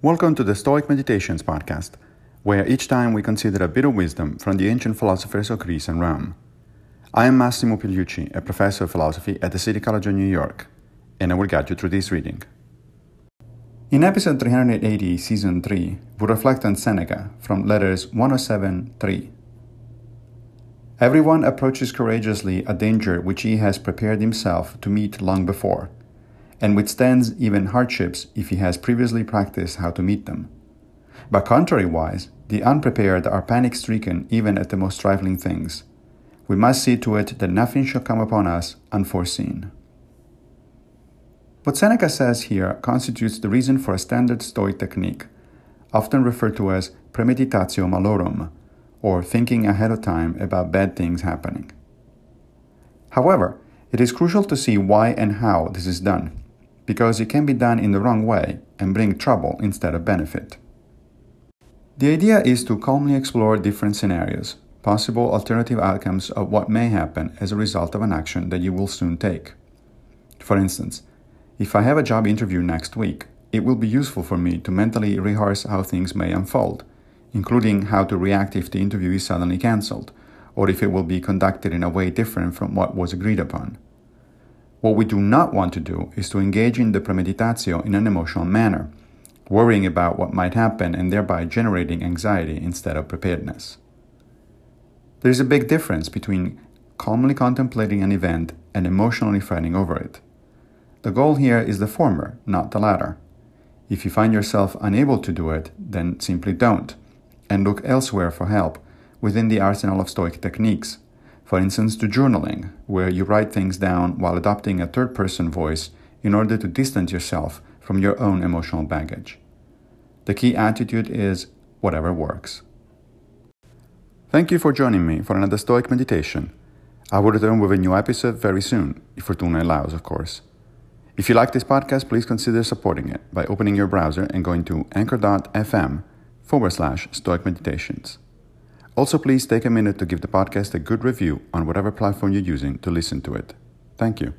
Welcome to the Stoic Meditations podcast, where each time we consider a bit of wisdom from the ancient philosophers of Greece and Rome. I am Massimo Pigliucci, a professor of philosophy at the City College of New York, and I will guide you through this reading. In episode 380, season 3, we reflect on Seneca from letters 107 3. Everyone approaches courageously a danger which he has prepared himself to meet long before, and withstands even hardships if he has previously practiced how to meet them. But contrariwise, the unprepared are panic stricken even at the most trifling things. We must see to it that nothing shall come upon us unforeseen. What Seneca says here constitutes the reason for a standard Stoic technique, often referred to as premeditatio malorum, or thinking ahead of time about bad things happening. However, it is crucial to see why and how this is done, because it can be done in the wrong way and bring trouble instead of benefit. The idea is to calmly explore different scenarios, possible alternative outcomes of what may happen as a result of an action that you will soon take. For instance, if I have a job interview next week, it will be useful for me to mentally rehearse how things may unfold including how to react if the interview is suddenly cancelled, or if it will be conducted in a way different from what was agreed upon. What we do not want to do is to engage in the premeditatio in an emotional manner, worrying about what might happen and thereby generating anxiety instead of preparedness. There is a big difference between calmly contemplating an event and emotionally fretting over it. The goal here is the former, not the latter. If you find yourself unable to do it, then simply don't and look elsewhere for help within the arsenal of Stoic techniques. For instance, to journaling, where you write things down while adopting a third person voice in order to distance yourself from your own emotional baggage. The key attitude is whatever works. Thank you for joining me for another Stoic meditation. I will return with a new episode very soon, if Fortuna allows, of course. If you like this podcast, please consider supporting it by opening your browser and going to anchor.fm forward slash Stoic Meditations. Also, please take a minute to give the podcast a good review on whatever platform you're using to listen to it. Thank you.